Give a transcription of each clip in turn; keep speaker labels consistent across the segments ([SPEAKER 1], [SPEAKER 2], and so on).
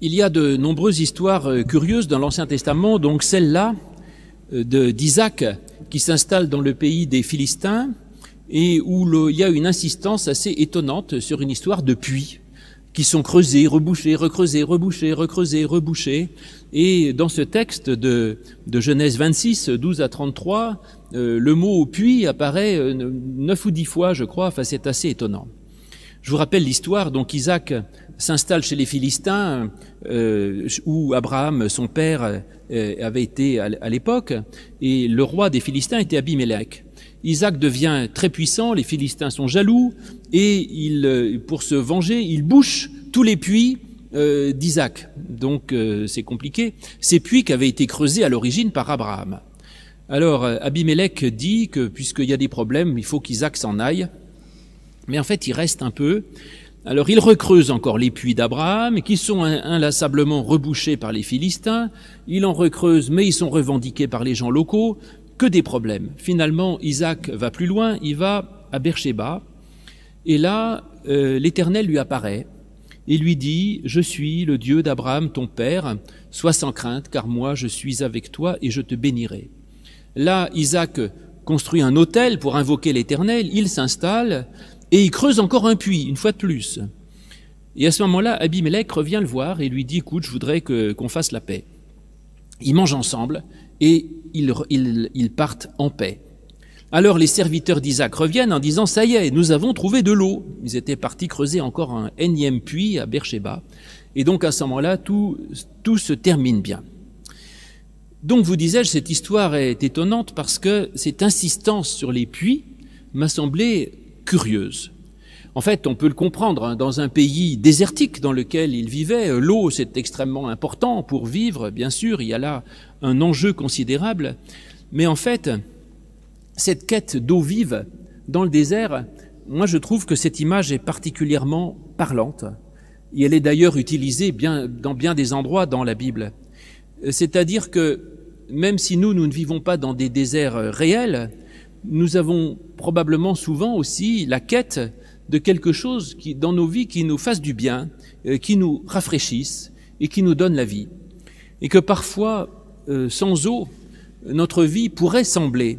[SPEAKER 1] Il y a de nombreuses histoires euh, curieuses dans l'Ancien Testament, donc celle-là euh, d'Isaac qui s'installe dans le pays des Philistins et où il y a une insistance assez étonnante sur une histoire de puits qui sont creusés, rebouchés, recreusés, rebouchés, recreusés, rebouchés. Et dans ce texte de, Genèse 26, 12 à 33, euh, le mot puits apparaît neuf ou dix fois, je crois. Enfin, c'est assez étonnant. Je vous rappelle l'histoire. Donc Isaac s'installe chez les Philistins, euh, où Abraham, son père, euh, avait été à l'époque, et le roi des Philistins était Abimelech. Isaac devient très puissant, les Philistins sont jaloux, et euh, pour se venger, il bouche tous les puits d'Isaac. Donc c'est compliqué. Ces puits qui avaient été creusés à l'origine par Abraham. Alors Abimelech dit que puisqu'il y a des problèmes, il faut qu'Isaac s'en aille. Mais en fait, il reste un peu. Alors il recreuse encore les puits d'Abraham, qui sont inlassablement rebouchés par les Philistins. Il en recreuse, mais ils sont revendiqués par les gens locaux. Que des problèmes. Finalement, Isaac va plus loin, il va à Beersheba, et là, euh, l'Éternel lui apparaît et lui dit, Je suis le Dieu d'Abraham, ton père, sois sans crainte, car moi je suis avec toi et je te bénirai. Là, Isaac construit un autel pour invoquer l'Éternel, il s'installe, et il creuse encore un puits, une fois de plus. Et à ce moment-là, Abimelech revient le voir et lui dit, écoute, je voudrais qu'on fasse la paix. Ils mangent ensemble et ils, ils partent en paix. Alors les serviteurs d'Isaac reviennent en disant, ça y est, nous avons trouvé de l'eau. Ils étaient partis creuser encore un énième puits à Beersheba. Et donc à ce moment-là, tout, tout se termine bien. Donc vous disais-je, cette histoire est étonnante parce que cette insistance sur les puits m'a semblé curieuse. En fait, on peut le comprendre, hein, dans un pays désertique dans lequel il vivait, euh, l'eau c'est extrêmement important pour vivre, bien sûr, il y a là un enjeu considérable, mais en fait, cette quête d'eau vive dans le désert, moi je trouve que cette image est particulièrement parlante, et elle est d'ailleurs utilisée bien, dans bien des endroits dans la Bible. Euh, c'est-à-dire que même si nous, nous ne vivons pas dans des déserts euh, réels, nous avons probablement souvent aussi la quête de quelque chose dans nos vies qui nous fasse du bien, euh, qui nous rafraîchisse et qui nous donne la vie. Et que parfois, euh, sans eau, notre vie pourrait sembler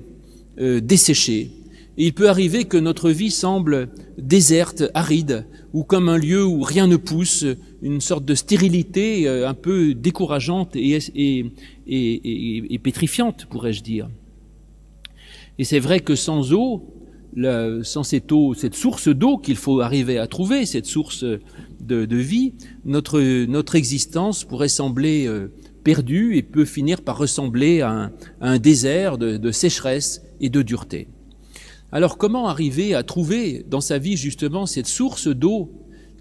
[SPEAKER 1] euh, desséchée. Et il peut arriver que notre vie semble déserte, aride, ou comme un lieu où rien ne pousse, une sorte de stérilité un peu décourageante et pétrifiante, pourrais-je dire. Et c'est vrai que sans eau, sans cette source d'eau qu'il faut arriver à trouver, cette source de, vie, notre, existence pourrait sembler euh, perdue et peut finir par ressembler à un, désert de, sécheresse et de dureté. Alors comment arriver à trouver dans sa vie justement cette source d'eau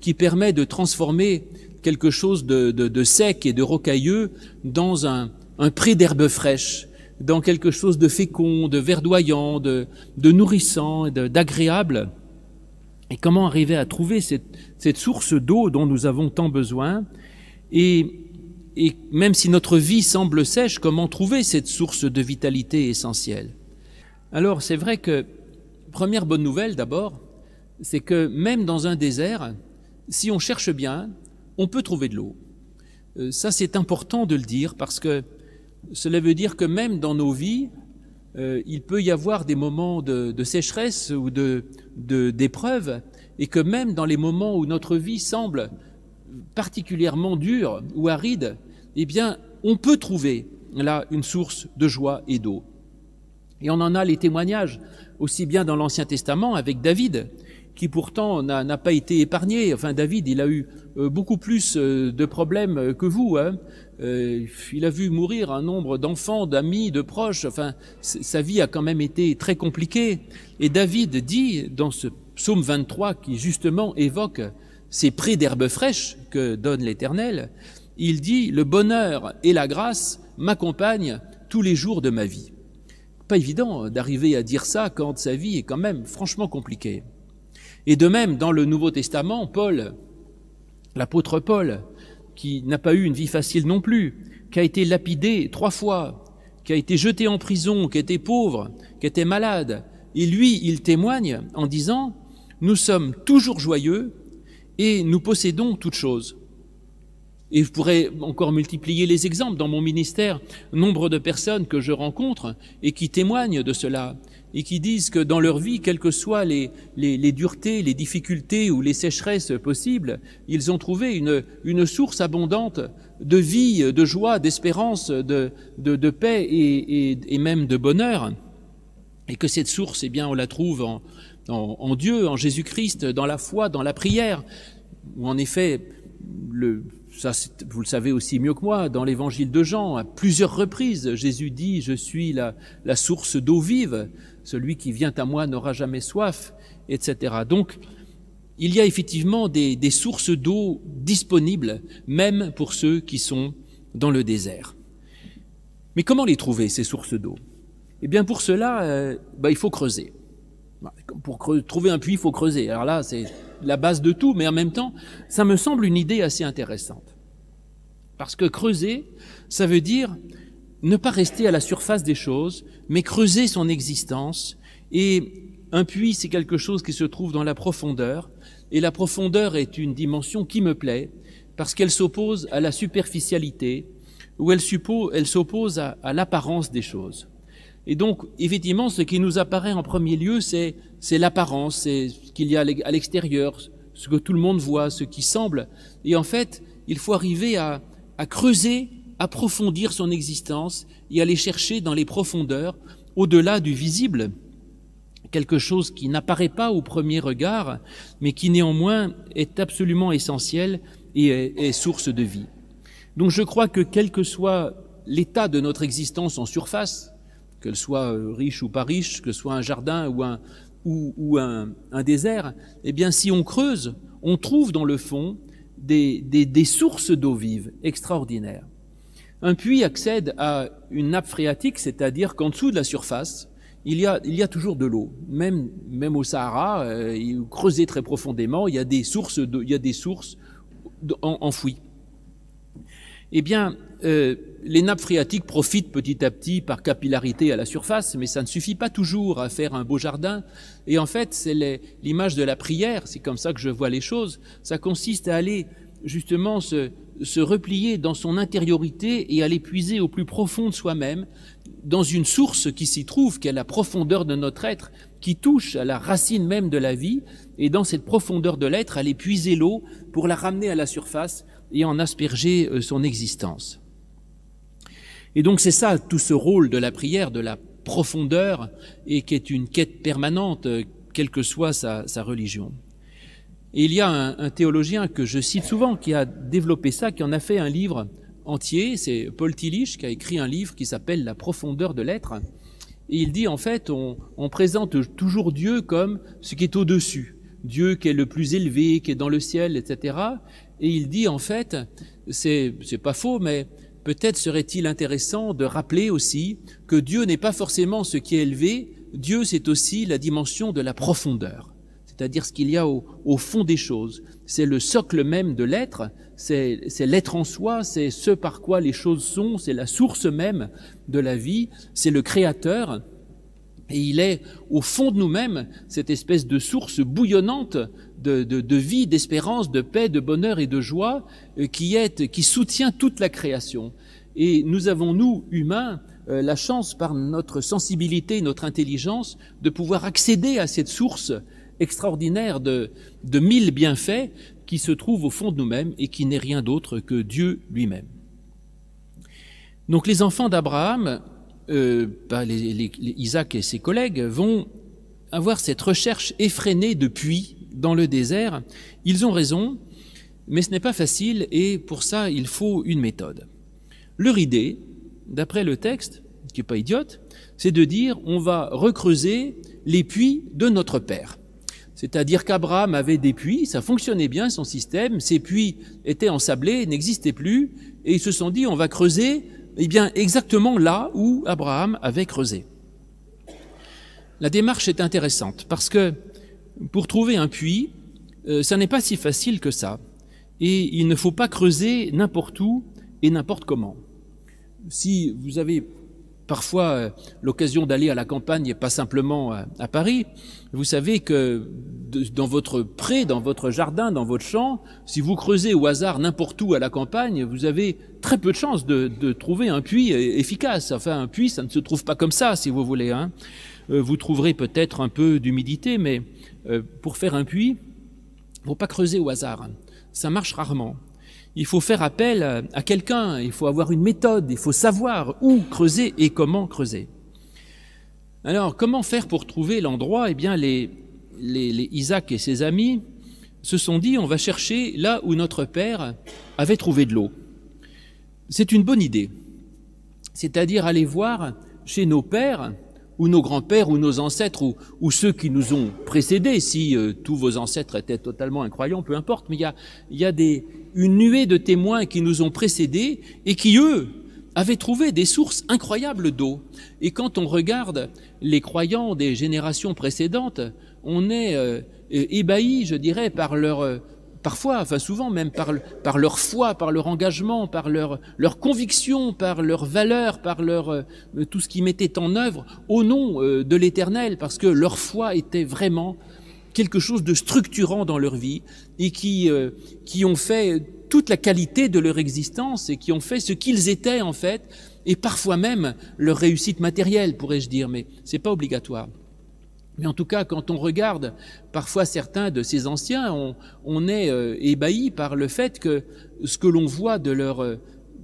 [SPEAKER 1] qui permet de transformer quelque chose de, de sec et de rocailleux dans un, un pré d'herbe fraîche dans quelque chose de fécond, de verdoyant, de, de nourrissant, d'agréable. Et comment arriver à trouver cette, cette source d'eau dont nous avons tant besoin? Et, et même si notre vie semble sèche, comment trouver cette source de vitalité essentielle? Alors c'est vrai que, première bonne nouvelle d'abord, c'est que même dans un désert, si on cherche bien, on peut trouver de l'eau. Euh, ça c'est important de le dire parce que cela veut dire que même dans nos vies, euh, il peut y avoir des moments de, sécheresse ou de d'épreuve, et que même dans les moments où notre vie semble particulièrement dure ou aride, eh bien, on peut trouver là une source de joie et d'eau. Et on en a les témoignages aussi bien dans l'Ancien Testament avec David, qui pourtant n'a pas été épargné. Enfin, David, il a eu euh, beaucoup plus euh, de problèmes que vous. Hein. Euh, il a vu mourir un nombre d'enfants, d'amis, de proches. Enfin, sa vie a quand même été très compliquée. Et David dit dans ce psaume 23 qui justement évoque ces prés d'herbes fraîches que donne l'Éternel, il dit le bonheur et la grâce m'accompagnent tous les jours de ma vie. Pas évident d'arriver à dire ça quand sa vie est quand même franchement compliquée. Et de même, dans le Nouveau Testament, Paul, l'apôtre Paul, qui n'a pas eu une vie facile non plus, qui a été lapidé trois fois, qui a été jeté en prison, qui était pauvre, qui était malade. Et lui, il témoigne en disant, nous sommes toujours joyeux et nous possédons toutes choses. Et je pourrais encore multiplier les exemples dans mon ministère, nombre de personnes que je rencontre et qui témoignent de cela et qui disent que dans leur vie, quelles que soient les, les, duretés, les difficultés ou les sécheresses possibles, ils ont trouvé une, source abondante de vie, de joie, d'espérance, de, paix et, même de bonheur. Et que cette source, eh bien, on la trouve en, en, en Dieu, en Jésus-Christ, dans la foi, dans la prière, où en effet, le, ça, vous le savez aussi mieux que moi, dans l'évangile de Jean, à plusieurs reprises, Jésus dit, je suis la, source d'eau vive, celui qui vient à moi n'aura jamais soif, etc. Donc, il y a effectivement des, des sources d'eau disponibles, même pour ceux qui sont dans le désert. Mais comment les trouver, ces sources d'eau? Eh bien, pour cela, euh, bah, il faut creuser. Bah, pour trouver un puits, il faut creuser. Alors là, c'est la base de tout, mais en même temps, ça me semble une idée assez intéressante. Parce que creuser, ça veut dire ne pas rester à la surface des choses, mais creuser son existence. Et un puits, c'est quelque chose qui se trouve dans la profondeur, et la profondeur est une dimension qui me plaît, parce qu'elle s'oppose à la superficialité, ou elle s'oppose à, à l'apparence des choses. Et donc, effectivement, ce qui nous apparaît en premier lieu, c'est l'apparence, c'est ce qu'il y a à l'extérieur, ce que tout le monde voit, ce qui semble. Et en fait, il faut arriver à, à creuser, approfondir son existence et aller chercher dans les profondeurs, au-delà du visible, quelque chose qui n'apparaît pas au premier regard, mais qui néanmoins est absolument essentiel et est source de vie. Donc je crois que quel que soit l'état de notre existence en surface, qu'elle soit riche ou pas riche, que ce soit un jardin ou un, désert, eh bien, si on creuse, on trouve dans le fond des, sources d'eau vive extraordinaires. Un puits accède à une nappe phréatique, c'est-à-dire qu'en dessous de la surface, il y a, toujours de l'eau. Même, au Sahara, euh, creusé très profondément, il y a des sources, de, il y a des sources enfouies. Eh bien, euh, les nappes phréatiques profitent petit à petit par capillarité à la surface, mais ça ne suffit pas toujours à faire un beau jardin. Et en fait, c'est l'image de la prière, c'est comme ça que je vois les choses. Ça consiste à aller justement se, se replier dans son intériorité et à l'épuiser au plus profond de soi-même, dans une source qui s'y trouve, qui est la profondeur de notre être, qui touche à la racine même de la vie, et dans cette profondeur de l'être, à l'épuiser l'eau pour la ramener à la surface et en asperger euh, son existence. Et donc c'est ça tout ce rôle de la prière, de la profondeur, et qui est une quête permanente, euh, quelle que soit sa, religion. Et il y a un, théologien que je cite souvent qui a développé ça, qui en a fait un livre entier, c'est Paul Tillich qui a écrit un livre qui s'appelle La profondeur de l'être. Et il dit en fait, on, on présente toujours Dieu comme ce qui est au-dessus, Dieu qui est le plus élevé, qui est dans le ciel, etc. Et il dit en fait, c'est pas faux, mais peut-être serait-il intéressant de rappeler aussi que Dieu n'est pas forcément ce qui est élevé. Dieu c'est aussi la dimension de la profondeur, c'est-à-dire ce qu'il y a au, au, fond des choses. C'est le socle même de l'être, c'est l'être en soi, c'est ce par quoi les choses sont, c'est la source même de la vie, c'est le Créateur. Et il est au fond de nous-mêmes cette espèce de source bouillonnante de, de, vie, d'espérance, de paix, de bonheur et de joie euh, qui, est, qui soutient toute la création. Et nous avons, nous, humains, euh, la chance, par notre sensibilité, notre intelligence, de pouvoir accéder à cette source extraordinaire de, de mille bienfaits qui se trouve au fond de nous-mêmes et qui n'est rien d'autre que Dieu lui-même. Donc les enfants d'Abraham, euh, bah, Isaac et ses collègues, vont avoir cette recherche effrénée de puits dans le désert. Ils ont raison, mais ce n'est pas facile et pour ça, il faut une méthode. Leur idée, d'après le texte, qui n'est pas idiote, c'est de dire on va recreuser les puits de notre Père. C'est-à-dire qu'Abraham avait des puits, ça fonctionnait bien son système, ces puits étaient ensablés, n'existaient plus, et ils se sont dit on va creuser eh bien exactement là où Abraham avait creusé. La démarche est intéressante parce que pour trouver un puits, euh, ça n'est pas si facile que ça. Et il ne faut pas creuser n'importe où et n'importe comment. Si vous avez parfois euh, l'occasion d'aller à la campagne et pas simplement à, Paris, vous savez que dans votre pré, dans votre jardin, dans votre champ, si vous creusez au hasard n'importe où à la campagne, vous avez très peu de chances de, trouver un puits efficace. Enfin, un puits, ça ne se trouve pas comme ça, si vous voulez. Hein. Euh, vous trouverez peut-être un peu d'humidité, mais euh, pour faire un puits, il ne faut pas creuser au hasard. Ça marche rarement il faut faire appel à quelqu'un, il faut avoir une méthode, il faut savoir où creuser et comment creuser. Alors, comment faire pour trouver l'endroit? Eh bien, les, Isaac et ses amis se sont dit, on va chercher là où notre père avait trouvé de l'eau. C'est une bonne idée. C'est-à-dire aller voir chez nos pères, ou nos grands-pères, ou nos ancêtres, ou, ceux qui nous ont précédés, si euh, tous vos ancêtres étaient totalement incroyants, peu importe, mais il y a, une nuée de témoins qui nous ont précédés et qui, eux, avaient trouvé des sources incroyables d'eau. Et quand on regarde les croyants des générations précédentes, on est euh, ébahi, je dirais, par leur... Euh, parfois, enfin souvent même par, leur foi, par leur engagement, par leur, conviction, par leur valeur, par leur, euh, tout ce qu'ils mettaient en œuvre au nom de l'Éternel, parce que leur foi était vraiment quelque chose de structurant dans leur vie et qui, euh, qui ont fait toute la qualité de leur existence et qui ont fait ce qu'ils étaient en fait et parfois même leur réussite matérielle, pourrais-je dire, mais c'est pas obligatoire. Mais en tout cas, quand on regarde parfois certains de ces anciens, on, est euh, ébahi par le fait que ce que l'on voit de leur euh,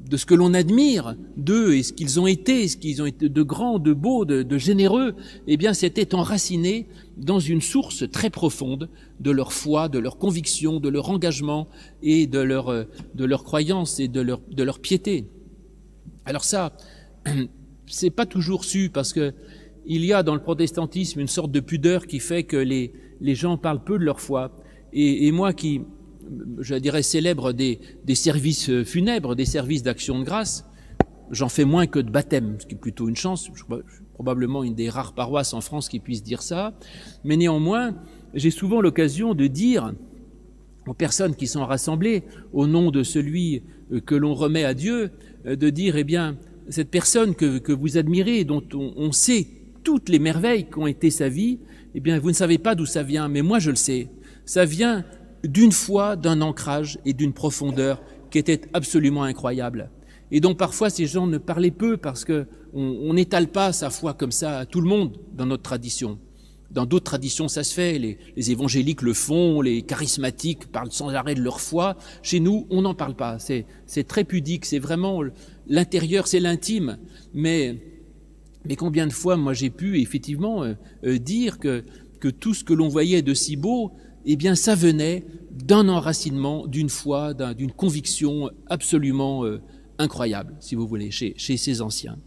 [SPEAKER 1] de ce que l'on admire d'eux et ce qu'ils ont été, ce qu'ils ont été de grands, de beaux, de, généreux, eh bien, c'était enraciné dans une source très profonde de leur foi, de leur conviction, de leur engagement et de leur, euh, de leur croyance et de leur, de leur piété. Alors ça, c'est pas toujours su parce que il y a dans le protestantisme une sorte de pudeur qui fait que les, les gens parlent peu de leur foi. Et, moi qui, je dirais, célèbre des, des services funèbres, des services d'action de grâce, j'en fais moins que de baptême, ce qui est plutôt une chance. Je suis probablement une des rares paroisses en France qui puisse dire ça. Mais néanmoins, j'ai souvent l'occasion de dire aux personnes qui sont rassemblées au nom de celui euh, que l'on remet à Dieu, euh, de dire, eh bien, cette personne que, que vous admirez, dont on, on sait toutes les merveilles qu'ont été sa vie, eh bien, vous ne savez pas d'où ça vient, mais moi je le sais. Ça vient d'une foi, d'un ancrage et d'une profondeur qui était absolument incroyable. Et donc parfois ces gens ne parlaient peu parce que on n'étale pas sa foi comme ça à tout le monde dans notre tradition. Dans d'autres traditions, ça se fait. Les, les, évangéliques le font, les charismatiques parlent sans arrêt de leur foi. Chez nous, on n'en parle pas. C'est très pudique. C'est vraiment l'intérieur, c'est l'intime. Mais, mais combien de fois, moi, j'ai pu effectivement euh, euh, dire que, que tout ce que l'on voyait de si beau, eh bien, ça venait d'un enracinement, d'une foi, d'une conviction absolument euh, incroyable, si vous voulez, chez, chez ces anciens.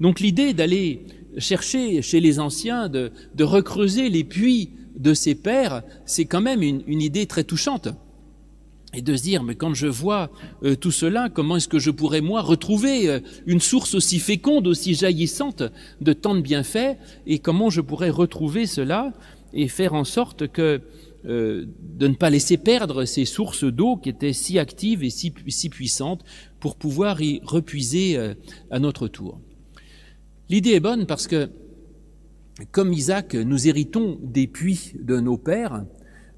[SPEAKER 1] Donc l'idée d'aller chercher chez les anciens, de, de, recreuser les puits de ces pères, c'est quand même une, une, idée très touchante. Et de se dire, mais quand je vois euh, tout cela, comment est-ce que je pourrais, moi, retrouver euh, une source aussi féconde, aussi jaillissante de tant de bienfaits, et comment je pourrais retrouver cela et faire en sorte que euh, de ne pas laisser perdre ces sources d'eau qui étaient si actives et si, si puissantes pour pouvoir y repuiser à notre tour. L'idée est bonne parce que, comme Isaac, nous héritons des puits de nos pères.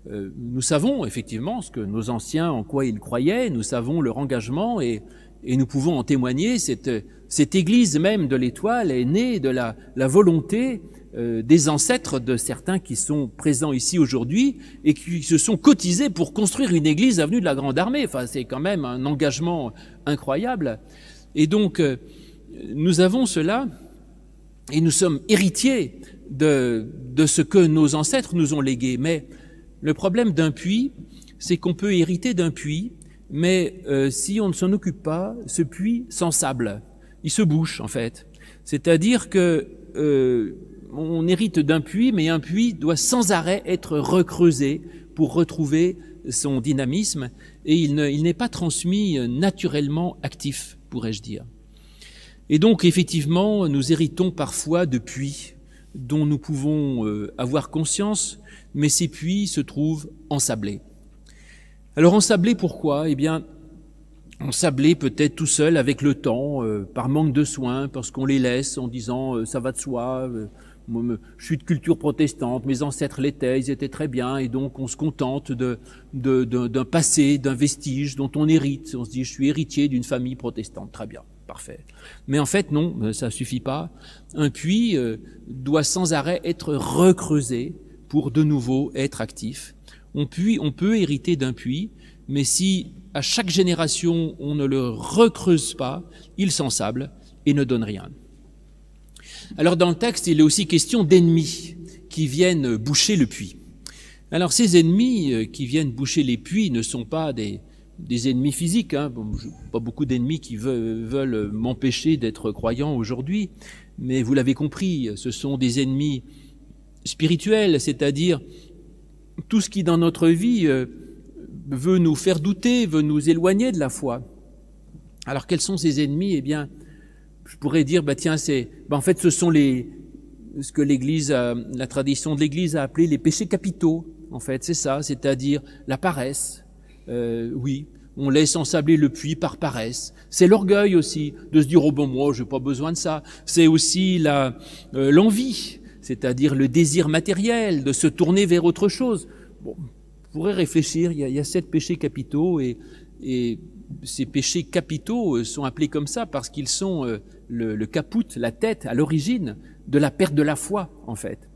[SPEAKER 1] Euh, nous savons effectivement ce que nos anciens, en quoi ils croyaient, nous savons leur engagement et, nous pouvons en témoigner. Cette, Église même de l'Étoile est née de la, la volonté euh, des ancêtres de certains qui sont présents ici aujourd'hui et qui se sont cotisés pour construire une église avenue de la Grande Armée. Enfin, c'est quand même un engagement incroyable. Et donc, euh, nous avons cela et nous sommes héritiers de, de ce que nos ancêtres nous ont légué. Mais le problème d'un puits, c'est qu'on peut hériter d'un puits, mais euh, si on ne s'en occupe pas, ce puits s'ensable. Il se bouche, en fait. C'est-à-dire que on hérite d'un puits, mais un puits doit sans arrêt être recreusé pour retrouver son dynamisme, et il n'est pas transmis naturellement actif, pourrais-je dire. Et donc, effectivement, nous héritons parfois de puits dont nous pouvons euh, avoir conscience, mais ces puits se trouvent ensablés. Alors ensablés pourquoi? Eh bien, ensablés peut-être tout seuls avec le temps, euh, par manque de soins, parce qu'on les laisse en disant euh, ça va de soi, je suis de culture protestante, mes ancêtres l'étaient, ils étaient très bien, et donc on se contente d'un passé, d'un vestige dont on hérite. On se dit je suis héritier d'une famille protestante, très bien, Mais en fait non, ça suffit pas. Un puits doit sans arrêt être recreusé pour de nouveau être actif. On, on peut hériter d'un puits, mais si à chaque génération on ne le recreuse pas, il s'ensable et ne donne rien. Alors dans le texte, il est aussi question d'ennemis qui viennent boucher le puits. Alors ces ennemis euh, qui viennent boucher les puits ne sont pas des, ennemis physiques, hein. pas beaucoup d'ennemis qui veulent m'empêcher d'être croyant aujourd'hui, mais vous l'avez compris, ce sont des ennemis spirituels, c'est-à-dire tout ce qui dans notre vie euh, veut nous faire douter, veut nous éloigner de la foi. Alors quels sont ces ennemis? Eh bien, je pourrais dire, bah tiens, c'est, bah en fait, ce sont les, ce que l'Église, la tradition de l'Église a appelé les péchés capitaux. En fait, c'est ça, c'est-à-dire la paresse. Euh, oui, on laisse ensabler le puits par paresse. C'est l'orgueil aussi de se dire oh bon moi j'ai pas besoin de ça. C'est aussi la euh, l'envie, c'est-à-dire le désir matériel de se tourner vers autre chose. Bon, pourrait réfléchir, il y, a, sept péchés capitaux et, ces péchés capitaux euh, sont appelés comme ça parce qu'ils sont le, le, caput, la tête, à l'origine de la perte de la foi, en fait.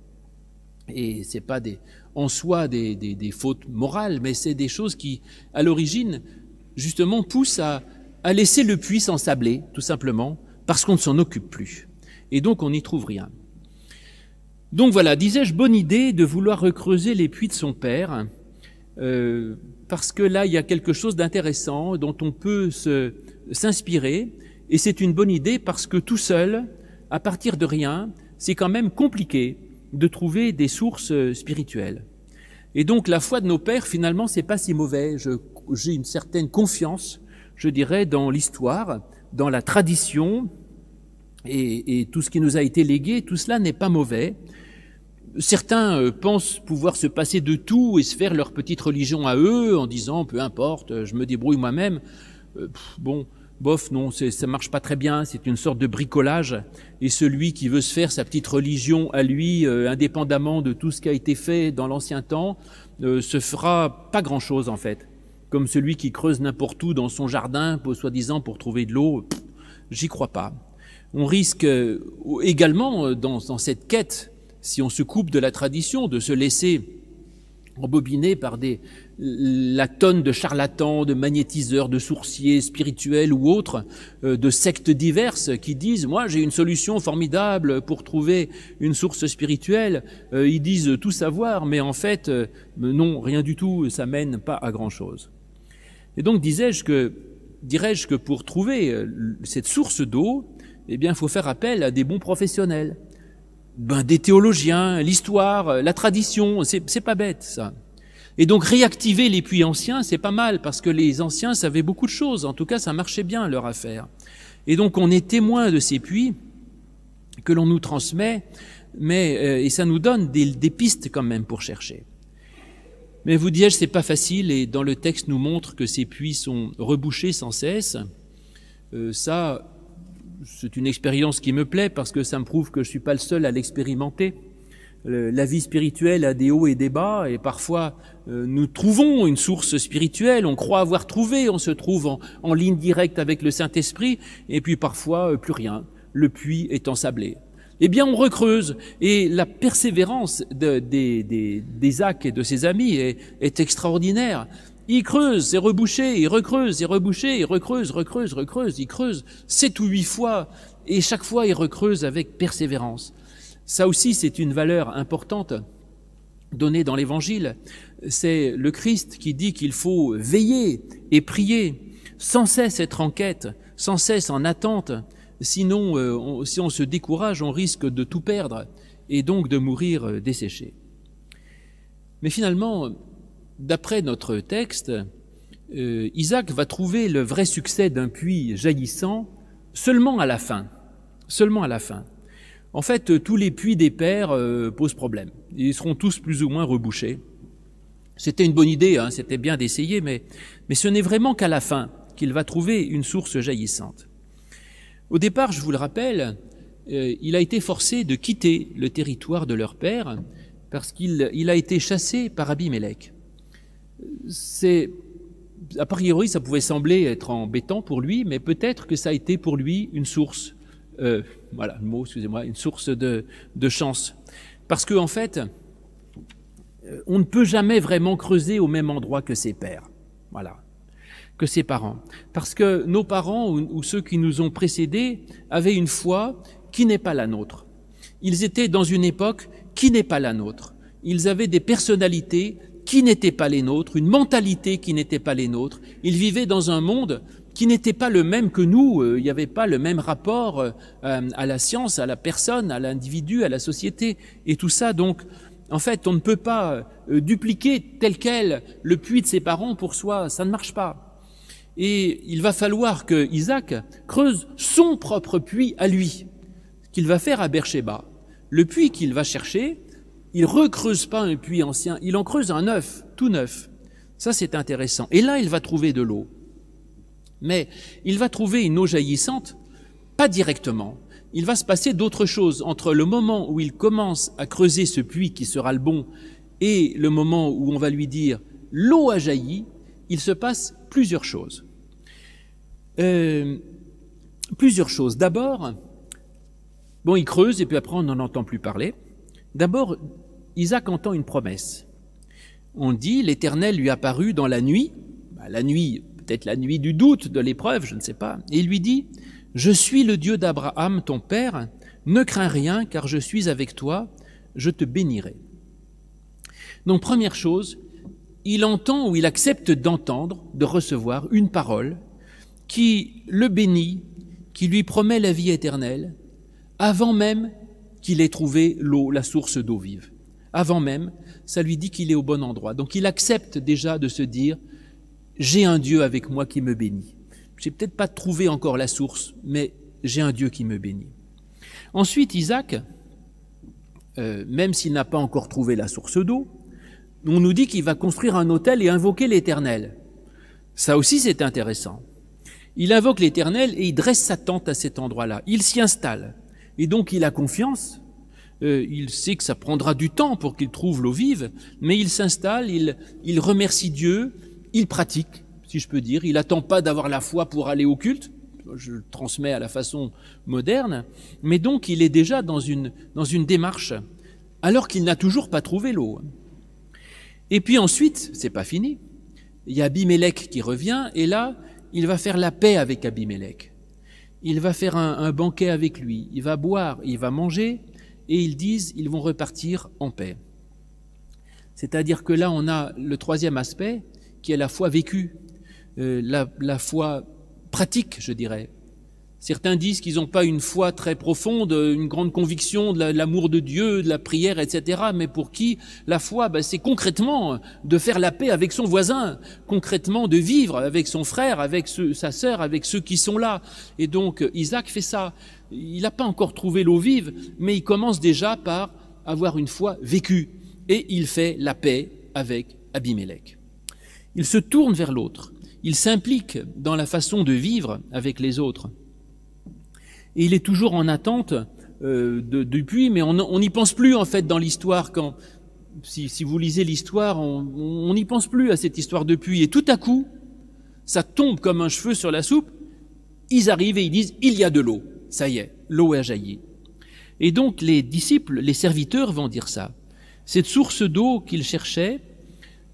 [SPEAKER 1] Et c'est pas des, en soi des, fautes morales, mais c'est des choses qui, à l'origine, justement, poussent à, à laisser le puits s'ensabler, tout simplement, parce qu'on ne s'en occupe plus. Et donc on n'y trouve rien. Donc voilà, disais-je, bonne idée de vouloir recreuser les puits de son père, euh, parce que là, il y a quelque chose d'intéressant dont on peut s'inspirer, et c'est une bonne idée parce que tout seul, à partir de rien, c'est quand même compliqué de trouver des sources spirituelles. Et donc la foi de nos pères, finalement, c'est pas si mauvais. J'ai une certaine confiance, je dirais, dans l'histoire, dans la tradition, et, tout ce qui nous a été légué, tout cela n'est pas mauvais. Certains euh, pensent pouvoir se passer de tout et se faire leur petite religion à eux en disant peu importe, euh, je me débrouille moi-même. Euh, bon, bof, non, ça marche pas très bien. C'est une sorte de bricolage. Et celui qui veut se faire sa petite religion à lui, indépendamment de tout ce qui a été fait dans l'ancien temps, se fera pas grand-chose en fait. Comme celui qui creuse n'importe où dans son jardin, soi-disant pour trouver de l'eau, j'y crois pas. On risque également dans, dans cette quête si on se coupe de la tradition, de se laisser embobiner par des, la tonne de charlatans, de magnétiseurs, de sourciers spirituels ou autres, euh, de sectes diverses qui disent moi j'ai une solution formidable pour trouver une source spirituelle. Euh, ils disent tout savoir, mais en fait euh, non, rien du tout, ça mène pas à grand chose. Et donc disais-je que dirais-je que pour trouver cette source d'eau, eh bien il faut faire appel à des bons professionnels ben, des théologiens, l'histoire, la tradition, c'est pas bête ça. Et donc réactiver les puits anciens, c'est pas mal parce que les anciens savaient beaucoup de choses. En tout cas, ça marchait bien leur affaire. Et donc on est témoin de ces puits que l'on nous transmet, mais euh, et ça nous donne des, des, pistes quand même pour chercher. Mais vous dis-je, c'est pas facile et dans le texte nous montre que ces puits sont rebouchés sans cesse. Euh, ça, c'est une expérience qui me plaît parce que ça me prouve que je suis pas le seul à l'expérimenter. La vie spirituelle a des hauts et des bas et parfois euh, nous trouvons une source spirituelle, on croit avoir trouvé, on se trouve en, ligne directe avec le Saint-Esprit et puis parfois euh, plus rien, le puits est ensablé. Eh bien on recreuse et la persévérance d'Isaac et de ses amis est extraordinaire. Il creuse, c'est rebouché, il recreuse, il rebouché, il recreuse, recreuse, recreuse, il creuse sept ou huit fois, et chaque fois il recreuse avec persévérance. Ça aussi, c'est une valeur importante donnée dans l'Évangile. C'est le Christ qui dit qu'il faut veiller et prier, sans cesse être en quête, sans cesse en attente. Sinon, euh, si on se décourage, on risque de tout perdre et donc de mourir euh, desséché. Mais finalement, d'après notre texte, euh, Isaac va trouver le vrai succès d'un puits jaillissant seulement à la fin. Seulement à la fin. En fait, tous les puits des pères euh, posent problème. Ils seront tous plus ou moins rebouchés. C'était une bonne idée, hein, c'était bien d'essayer, mais, mais ce n'est vraiment qu'à la fin qu'il va trouver une source jaillissante. Au départ, je vous le rappelle, euh, il a été forcé de quitter le territoire de leur père parce qu'il il a été chassé par Abimelech. C'est a priori, ça pouvait sembler être embêtant pour lui, mais peut-être que ça a été pour lui une source, euh, voilà excusez-moi, une source de, de chance. Parce qu'en en fait, euh, on ne peut jamais vraiment creuser au même endroit que ses pères. Voilà que ses parents. Parce que nos parents ou, ceux qui nous ont précédés avaient une foi qui n'est pas la nôtre. Ils étaient dans une époque qui n'est pas la nôtre. Ils avaient des personnalités qui n'étaient pas les nôtres, une mentalité qui n'était pas les nôtres. Ils vivaient dans un monde qui n'était pas le même que nous. Euh, il n'y avait pas le même rapport euh, à la science, à la personne, à l'individu, à la société. Et tout ça, donc, en fait, on ne peut pas euh, dupliquer tel quel le puits de ses parents pour soi, ça ne marche pas. Et il va falloir que Isaac creuse son propre puits à lui, qu'il va faire à Beersheba. Le puits qu'il va chercher, il recreuse pas un puits ancien, il en creuse un neuf, tout neuf. Ça, c'est intéressant. Et là, il va trouver de l'eau. Mais il va trouver une eau jaillissante, pas directement il va se passer d'autres choses entre le moment où il commence à creuser ce puits qui sera le bon et le moment où on va lui dire l'eau a jailli, il se passe plusieurs choses. Euh, plusieurs choses. D'abord, bon, il creuse et puis après on n'en entend plus parler. D'abord, Isaac entend une promesse. On dit, l'Éternel lui apparut dans la nuit, bah, la nuit, peut-être la nuit du doute, de l'épreuve, je ne sais pas, et il lui dit, je suis le Dieu d'Abraham, ton père, ne crains rien, car je suis avec toi, je te bénirai. Donc première chose, il entend ou il accepte d'entendre, de recevoir une parole qui le bénit, qui lui promet la vie éternelle, avant même qu'il ait trouvé l'eau, la source d'eau vive. Avant même, ça lui dit qu'il est au bon endroit. Donc il accepte déjà de se dire, j'ai un Dieu avec moi qui me bénit. J'ai peut-être pas trouvé encore la source, mais j'ai un Dieu qui me bénit. Ensuite, Isaac, euh, même s'il n'a pas encore trouvé la source d'eau, on nous dit qu'il va construire un hôtel et invoquer l'Éternel. Ça aussi, c'est intéressant. Il invoque l'Éternel et il dresse sa tente à cet endroit-là. Il s'y installe. Et donc, il a confiance. Euh, il sait que ça prendra du temps pour qu'il trouve l'eau vive, mais il s'installe, il, remercie Dieu, il pratique si je peux dire. Il n'attend pas d'avoir la foi pour aller au culte, je le transmets à la façon moderne, mais donc il est déjà dans une, dans une démarche, alors qu'il n'a toujours pas trouvé l'eau. Et puis ensuite, c'est pas fini. Il y a Abimelech qui revient, et là, il va faire la paix avec Abimelech. Il va faire un, banquet avec lui, il va boire, il va manger, et ils disent, ils vont repartir en paix. C'est-à-dire que là, on a le troisième aspect, qui est la foi vécue. Euh, la, foi pratique, je dirais. Certains disent qu'ils n'ont pas une foi très profonde, une grande conviction de l'amour de Dieu, de la prière, etc. Mais pour qui la foi, ben, c'est concrètement de faire la paix avec son voisin, concrètement de vivre avec son frère, avec sa sœur, avec ceux qui sont là. Et donc Isaac fait ça. Il n'a pas encore trouvé l'eau vive, mais il commence déjà par avoir une foi vécue. Et il fait la paix avec Abimelech. Il se tourne vers l'autre il s'implique dans la façon de vivre avec les autres. Et il est toujours en attente euh, du puits, mais on n'y pense plus en fait dans l'histoire. Quand, si, vous lisez l'histoire, on n'y pense plus à cette histoire de puits. Et tout à coup, ça tombe comme un cheveu sur la soupe. Ils arrivent et ils disent il y a de l'eau. Ça y est, l'eau a jailli. Et donc les disciples, les serviteurs vont dire ça. Cette source d'eau qu'ils cherchaient,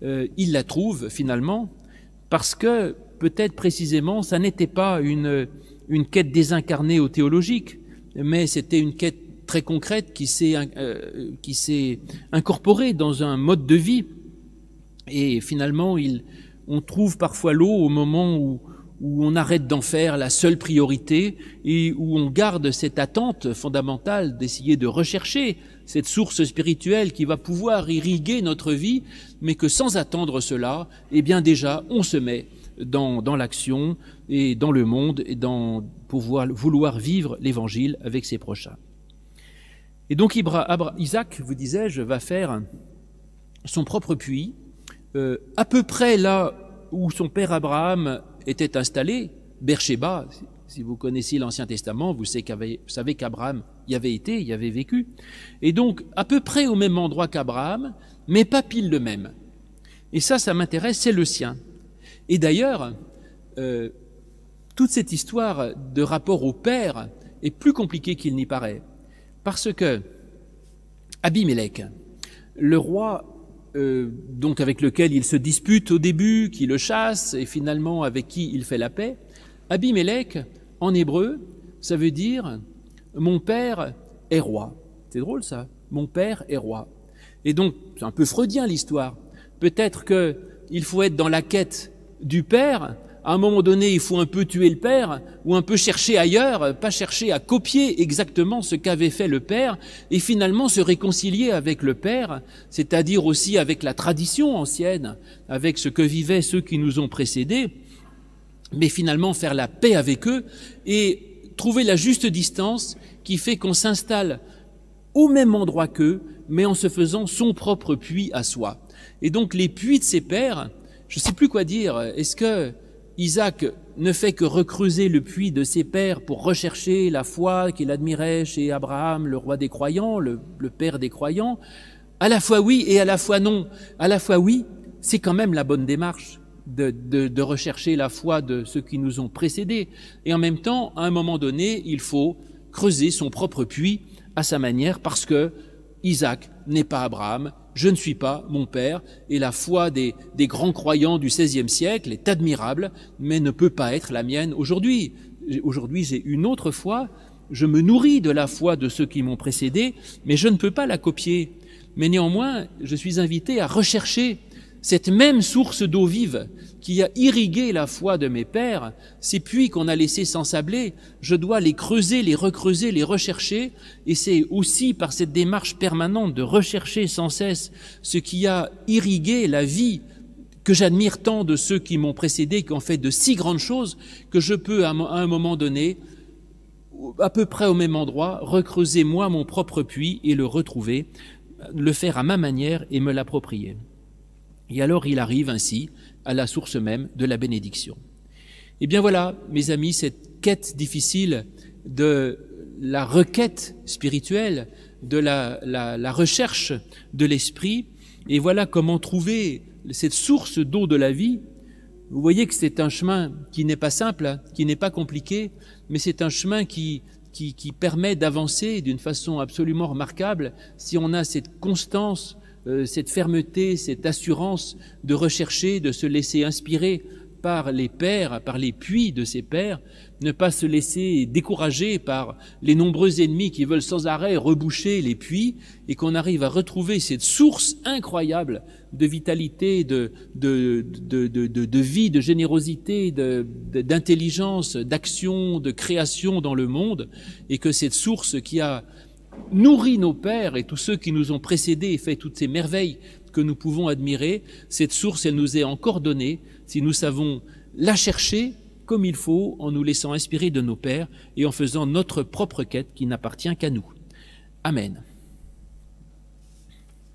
[SPEAKER 1] euh, ils la trouvent finalement parce que peut-être précisément, ça n'était pas une, une quête désincarnée ou théologique, mais c'était une quête très concrète qui s'est euh, qui s'est incorporée dans un mode de vie. Et finalement, il, on trouve parfois l'eau au moment où, où on arrête d'en faire la seule priorité et où on garde cette attente fondamentale d'essayer de rechercher cette source spirituelle qui va pouvoir irriguer notre vie, mais que sans attendre cela, eh bien déjà, on se met dans, l'action et dans le monde et dans pouvoir vouloir vivre l'évangile avec ses prochains. Et donc Isaac, vous disais-je, va faire son propre puits, euh, à peu près là où son père Abraham était installé, Beersheba, si vous connaissez l'Ancien Testament, vous savez qu'Abraham y avait été, y avait vécu. Et donc, à peu près au même endroit qu'Abraham, mais pas pile le même. Et ça, ça m'intéresse, c'est le sien. Et d'ailleurs, euh, toute cette histoire de rapport au père est plus compliquée qu'il n'y paraît. Parce que Abimelech, le roi euh, donc avec lequel il se dispute au début, qui le chasse et finalement avec qui il fait la paix, Abimelech, en hébreu, ça veut dire mon père est roi. C'est drôle ça, mon père est roi. Et donc, c'est un peu freudien l'histoire. Peut-être qu'il faut être dans la quête du père à un moment donné, il faut un peu tuer le père ou un peu chercher ailleurs, pas chercher à copier exactement ce qu'avait fait le père et finalement se réconcilier avec le père, c'est-à-dire aussi avec la tradition ancienne, avec ce que vivaient ceux qui nous ont précédés, mais finalement faire la paix avec eux et trouver la juste distance qui fait qu'on s'installe au même endroit qu'eux, mais en se faisant son propre puits à soi. Et donc les puits de ses pères, je ne sais plus quoi dire, est-ce que Isaac ne fait que recreuser le puits de ses pères pour rechercher la foi qu'il admirait chez Abraham, le roi des croyants, le, père des croyants? À la fois oui et à la fois non. À la fois oui, c'est quand même la bonne démarche de, de, rechercher la foi de ceux qui nous ont précédés. Et en même temps, à un moment donné, il faut creuser son propre puits à sa manière parce que Isaac n'est pas Abraham, je ne suis pas mon père, et la foi des, grands croyants du XVIe siècle est admirable, mais ne peut pas être la mienne aujourd'hui. Aujourd'hui, j'ai une autre foi, je me nourris de la foi de ceux qui m'ont précédé, mais je ne peux pas la copier. Mais néanmoins, je suis invité à rechercher cette même source d'eau vive qui a irrigué la foi de mes pères, ces puits qu'on a laissés s'ensabler, je dois les creuser, les recreuser, les rechercher, et c'est aussi par cette démarche permanente de rechercher sans cesse ce qui a irrigué la vie que j'admire tant de ceux qui m'ont précédé, qui ont fait de si grandes choses, que je peux à un moment donné, à peu près au même endroit, recreuser moi mon propre puits et le retrouver, le faire à ma manière et me l'approprier. Et alors il arrive ainsi à la source même de la bénédiction. Et eh bien voilà, mes amis, cette quête difficile de la requête spirituelle, de la, recherche de l'esprit, et voilà comment trouver cette source d'eau de la vie. Vous voyez que c'est un chemin qui n'est pas simple, qui n'est pas compliqué, mais c'est un chemin qui permet d'avancer d'une façon absolument remarquable si on a cette constance euh, cette fermeté, cette assurance de rechercher, de se laisser inspirer par les pères, par les puits de ses pères, ne pas se laisser décourager par les nombreux ennemis qui veulent sans arrêt reboucher les puits, et qu'on arrive à retrouver cette source incroyable de vitalité, de, vie, de générosité, d'intelligence, d'action, de création dans le monde, et que cette source qui a nourrit nos pères et tous ceux qui nous ont précédés et fait toutes ces merveilles que nous pouvons admirer, cette source, elle nous est encore donnée si nous savons la chercher comme il faut en nous laissant inspirer de nos pères et en faisant notre propre quête qui n'appartient qu'à nous. Amen.